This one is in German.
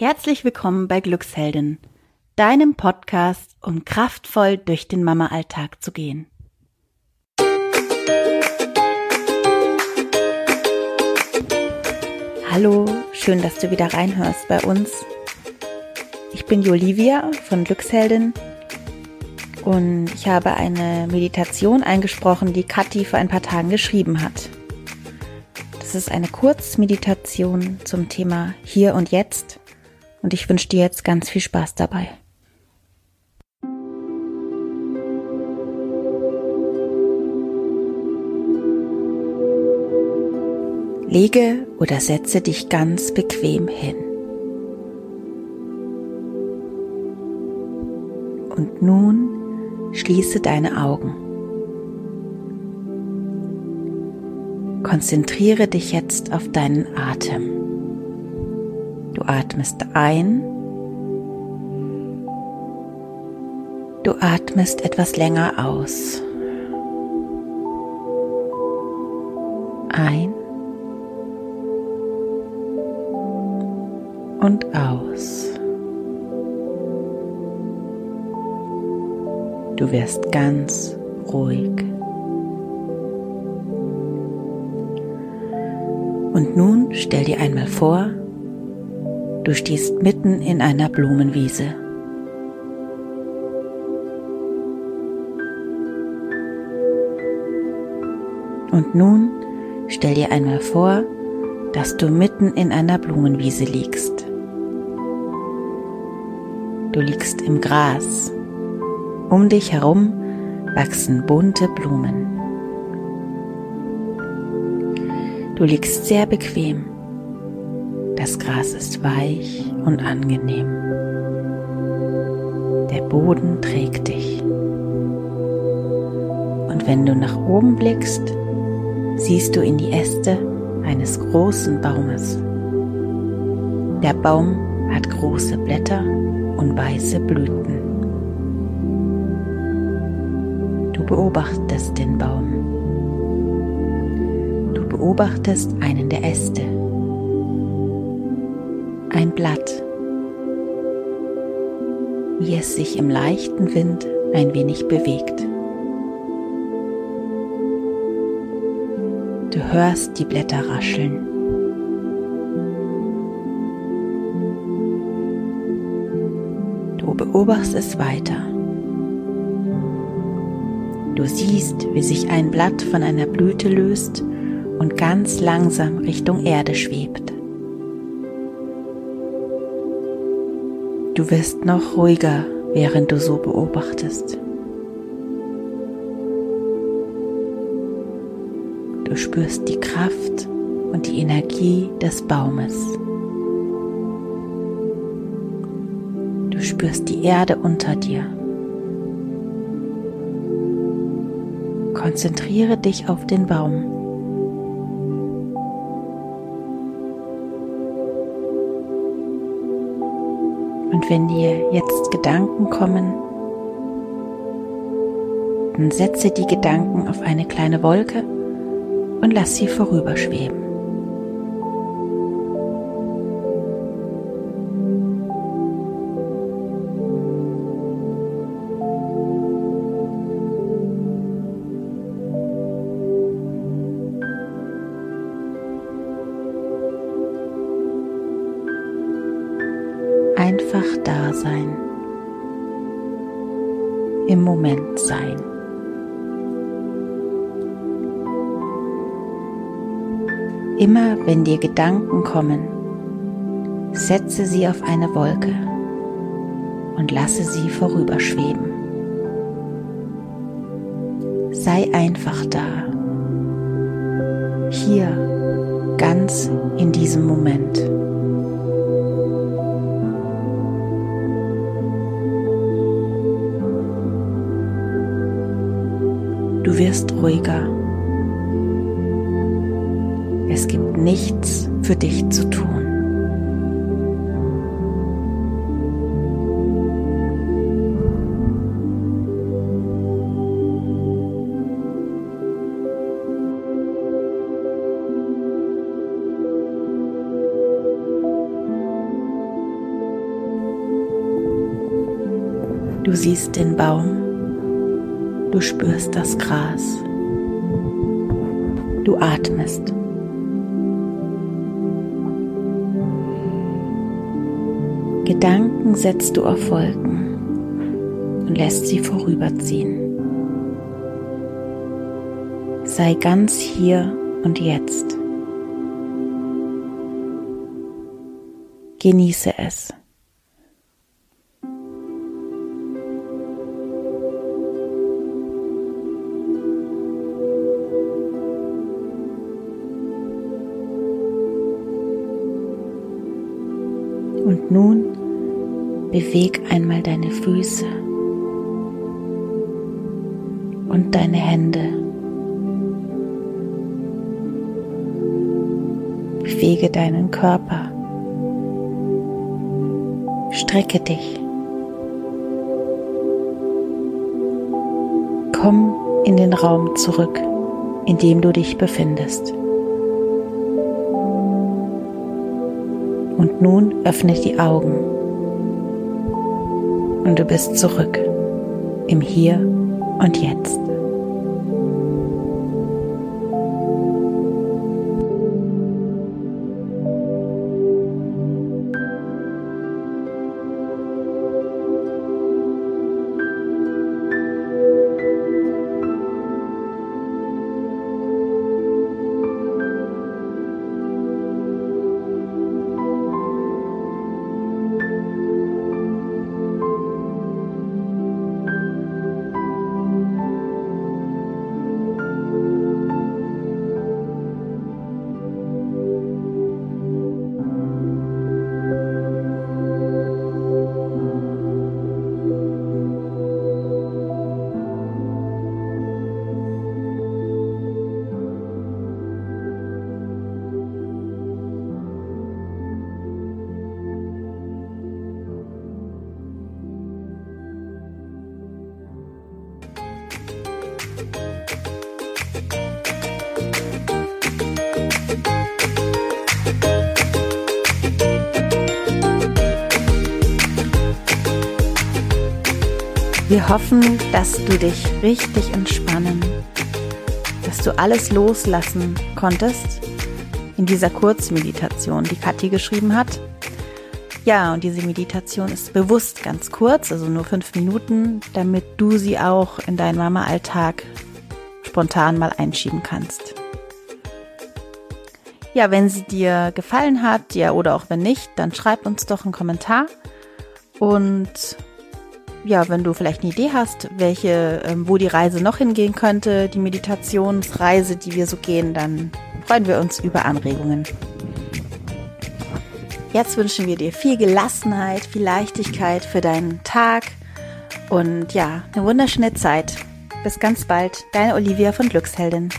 Herzlich willkommen bei Glücksheldin, deinem Podcast, um kraftvoll durch den Mama-Alltag zu gehen. Hallo, schön, dass du wieder reinhörst bei uns. Ich bin Jolivia von Glücksheldin und ich habe eine Meditation eingesprochen, die Kathi vor ein paar Tagen geschrieben hat. Das ist eine Kurzmeditation zum Thema Hier und Jetzt und ich wünsche dir jetzt ganz viel Spaß dabei. Lege oder setze dich ganz bequem hin. Und nun schließe deine Augen. Konzentriere dich jetzt auf deinen Atem. Du atmest ein. Du atmest etwas länger aus. Ein und aus. Du wirst ganz ruhig. Und nun stell dir einmal vor, du stehst mitten in einer Blumenwiese. Und nun stell dir einmal vor, dass du mitten in einer Blumenwiese liegst. Du liegst im Gras. Um dich herum wachsen bunte Blumen. Du liegst sehr bequem. Das Gras ist weich und angenehm. Der Boden trägt dich. Und wenn du nach oben blickst, siehst du in die Äste eines großen Baumes. Der Baum hat große Blätter und weiße Blüten. Du beobachtest den Baum. Du beobachtest einen der Äste. Ein Blatt, wie es sich im leichten Wind ein wenig bewegt. Du hörst die Blätter rascheln. Du beobachtest es weiter. Du siehst, wie sich ein Blatt von einer Blüte löst und ganz langsam Richtung Erde schwebt. Du wirst noch ruhiger, während du so beobachtest. Du spürst die Kraft und die Energie des Baumes. Du spürst die Erde unter dir. Konzentriere dich auf den Baum. Wenn dir jetzt Gedanken kommen, dann setze die Gedanken auf eine kleine Wolke und lass sie vorüberschweben. Einfach da sein, im Moment sein. Immer wenn dir Gedanken kommen, setze sie auf eine Wolke und lasse sie vorüberschweben. Sei einfach da, hier, ganz in diesem Moment. Du wirst ruhiger. Es gibt nichts für dich zu tun. Du siehst den Baum du spürst das Gras, du atmest. Gedanken setzt du auf Wolken und lässt sie vorüberziehen. Sei ganz hier und jetzt. Genieße es. Und nun beweg einmal deine Füße und deine Hände. Bewege deinen Körper. Strecke dich. Komm in den Raum zurück, in dem du dich befindest. Und nun öffne die Augen und du bist zurück im Hier und Jetzt. Wir hoffen, dass du dich richtig entspannen, dass du alles loslassen konntest in dieser Kurzmeditation, die Kathi geschrieben hat. Ja, und diese Meditation ist bewusst ganz kurz, also nur fünf Minuten, damit du sie auch in deinen Mama-Alltag spontan mal einschieben kannst. Ja, wenn sie dir gefallen hat, ja, oder auch wenn nicht, dann schreib uns doch einen Kommentar und ja, wenn du vielleicht eine Idee hast, welche, ähm, wo die Reise noch hingehen könnte, die Meditationsreise, die wir so gehen, dann freuen wir uns über Anregungen. Jetzt wünschen wir dir viel Gelassenheit, viel Leichtigkeit für deinen Tag und ja, eine wunderschöne Zeit. Bis ganz bald, deine Olivia von Glücksheldin.